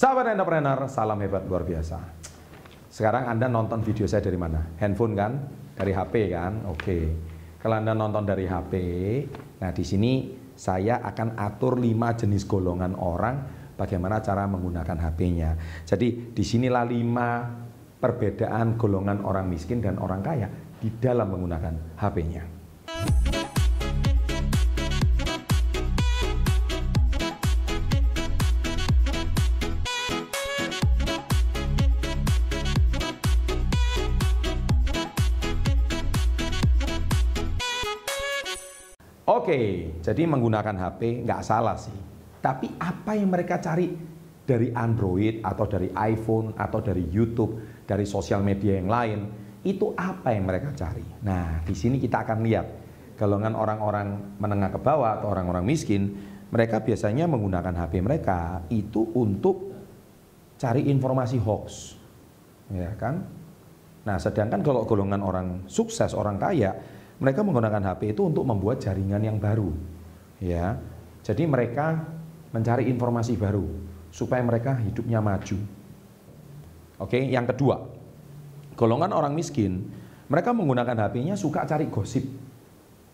Sahabat entrepreneur, salam hebat luar biasa. Sekarang Anda nonton video saya dari mana? Handphone kan? Dari HP kan? Oke. Kalau Anda nonton dari HP, nah di sini saya akan atur 5 jenis golongan orang bagaimana cara menggunakan HP-nya. Jadi di sinilah 5 perbedaan golongan orang miskin dan orang kaya di dalam menggunakan HP-nya. Oke, jadi menggunakan HP nggak salah sih. Tapi apa yang mereka cari dari Android atau dari iPhone atau dari YouTube, dari sosial media yang lain, itu apa yang mereka cari? Nah, di sini kita akan lihat golongan orang-orang menengah ke bawah atau orang-orang miskin, mereka biasanya menggunakan HP mereka itu untuk cari informasi hoax. Ya kan? Nah, sedangkan kalau golongan orang sukses, orang kaya, mereka menggunakan HP itu untuk membuat jaringan yang baru. Ya. Jadi mereka mencari informasi baru supaya mereka hidupnya maju. Oke, yang kedua, golongan orang miskin, mereka menggunakan HP-nya suka cari gosip.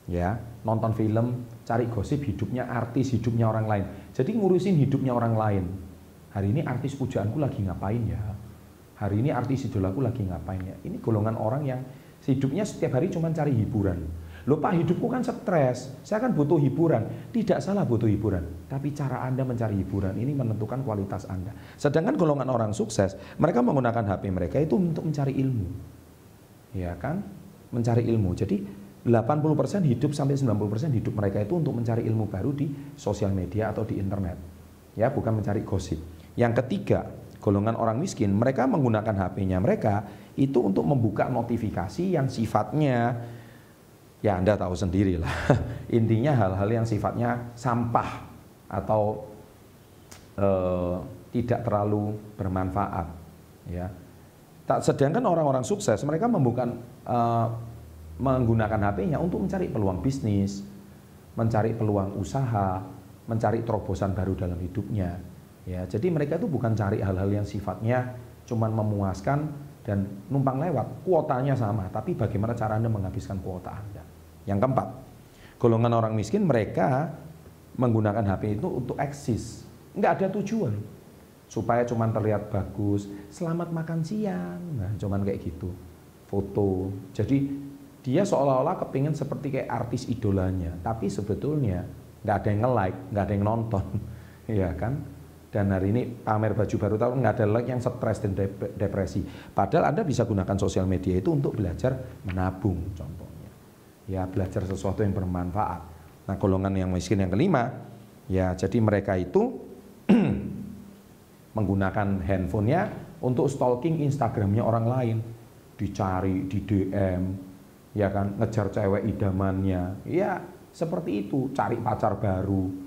Ya, nonton film, cari gosip hidupnya artis, hidupnya orang lain. Jadi ngurusin hidupnya orang lain. Hari ini artis pujaanku lagi ngapain ya? Hari ini artis idolaku lagi ngapain ya? Ini golongan orang yang Hidupnya setiap hari cuma cari hiburan. Loh Pak, hidupku kan stres, saya kan butuh hiburan. Tidak salah butuh hiburan, tapi cara Anda mencari hiburan ini menentukan kualitas Anda. Sedangkan golongan orang sukses, mereka menggunakan HP mereka itu untuk mencari ilmu. Ya kan? Mencari ilmu. Jadi 80% hidup sampai 90% hidup mereka itu untuk mencari ilmu baru di sosial media atau di internet. Ya, bukan mencari gosip. Yang ketiga, golongan orang miskin, mereka menggunakan HP-nya mereka itu untuk membuka notifikasi yang sifatnya ya Anda tahu sendiri lah. Intinya hal-hal yang sifatnya sampah atau eh, tidak terlalu bermanfaat ya. Tak sedangkan orang-orang sukses mereka membuka eh, menggunakan HP-nya untuk mencari peluang bisnis, mencari peluang usaha, mencari terobosan baru dalam hidupnya Ya, jadi mereka itu bukan cari hal-hal yang sifatnya cuman memuaskan dan numpang lewat. Kuotanya sama, tapi bagaimana cara Anda menghabiskan kuota Anda. Yang keempat, golongan orang miskin mereka menggunakan HP itu untuk eksis. Nggak ada tujuan. Supaya cuman terlihat bagus, selamat makan siang. Nah, cuman kayak gitu. Foto. Jadi dia seolah-olah kepingin seperti kayak artis idolanya. Tapi sebetulnya nggak ada yang nge-like, nggak ada yang nonton. Iya kan? Dan hari ini pamer baju baru tahu nggak ada lagi yang stres dan depresi. Padahal Anda bisa gunakan sosial media itu untuk belajar menabung contohnya. Ya belajar sesuatu yang bermanfaat. Nah golongan yang miskin yang kelima, ya jadi mereka itu menggunakan handphonenya untuk stalking Instagramnya orang lain, dicari di DM, ya kan ngejar cewek idamannya, ya seperti itu, cari pacar baru,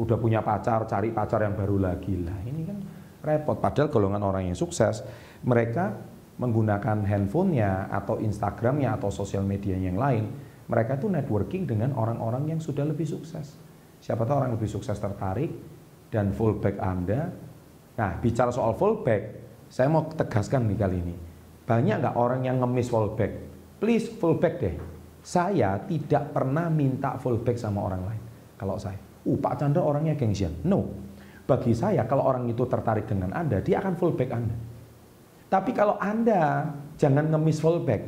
udah punya pacar, cari pacar yang baru lagi lah. Ini kan repot. Padahal golongan orang yang sukses, mereka menggunakan handphonenya atau Instagramnya atau sosial media yang lain, mereka itu networking dengan orang-orang yang sudah lebih sukses. Siapa tahu orang lebih sukses tertarik dan fullback Anda. Nah, bicara soal fullback, saya mau tegaskan nih kali ini. Banyak nggak orang yang ngemis fullback? Please fullback deh. Saya tidak pernah minta fullback sama orang lain. Kalau saya uh Pak Chandra orangnya gengsian. No. Bagi saya kalau orang itu tertarik dengan Anda, dia akan fullback Anda. Tapi kalau Anda jangan ngemis fullback.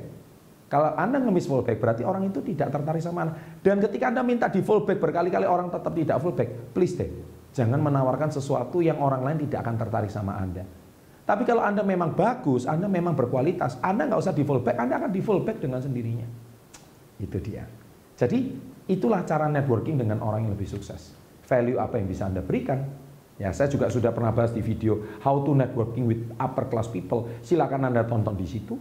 Kalau Anda ngemis fullback berarti orang itu tidak tertarik sama Anda. Dan ketika Anda minta di fullback berkali-kali orang tetap tidak fullback, please deh. Jangan menawarkan sesuatu yang orang lain tidak akan tertarik sama Anda. Tapi kalau Anda memang bagus, Anda memang berkualitas, Anda nggak usah di fullback, Anda akan di fullback dengan sendirinya. Itu dia. Jadi itulah cara networking dengan orang yang lebih sukses. Value apa yang bisa Anda berikan. Ya, saya juga sudah pernah bahas di video How to Networking with Upper Class People. Silakan Anda tonton di situ.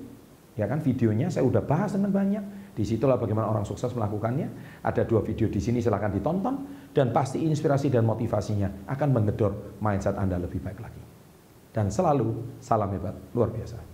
Ya kan videonya saya udah bahas dengan banyak. Di situlah bagaimana orang sukses melakukannya. Ada dua video di sini silakan ditonton dan pasti inspirasi dan motivasinya akan menggedor mindset Anda lebih baik lagi. Dan selalu salam hebat luar biasa.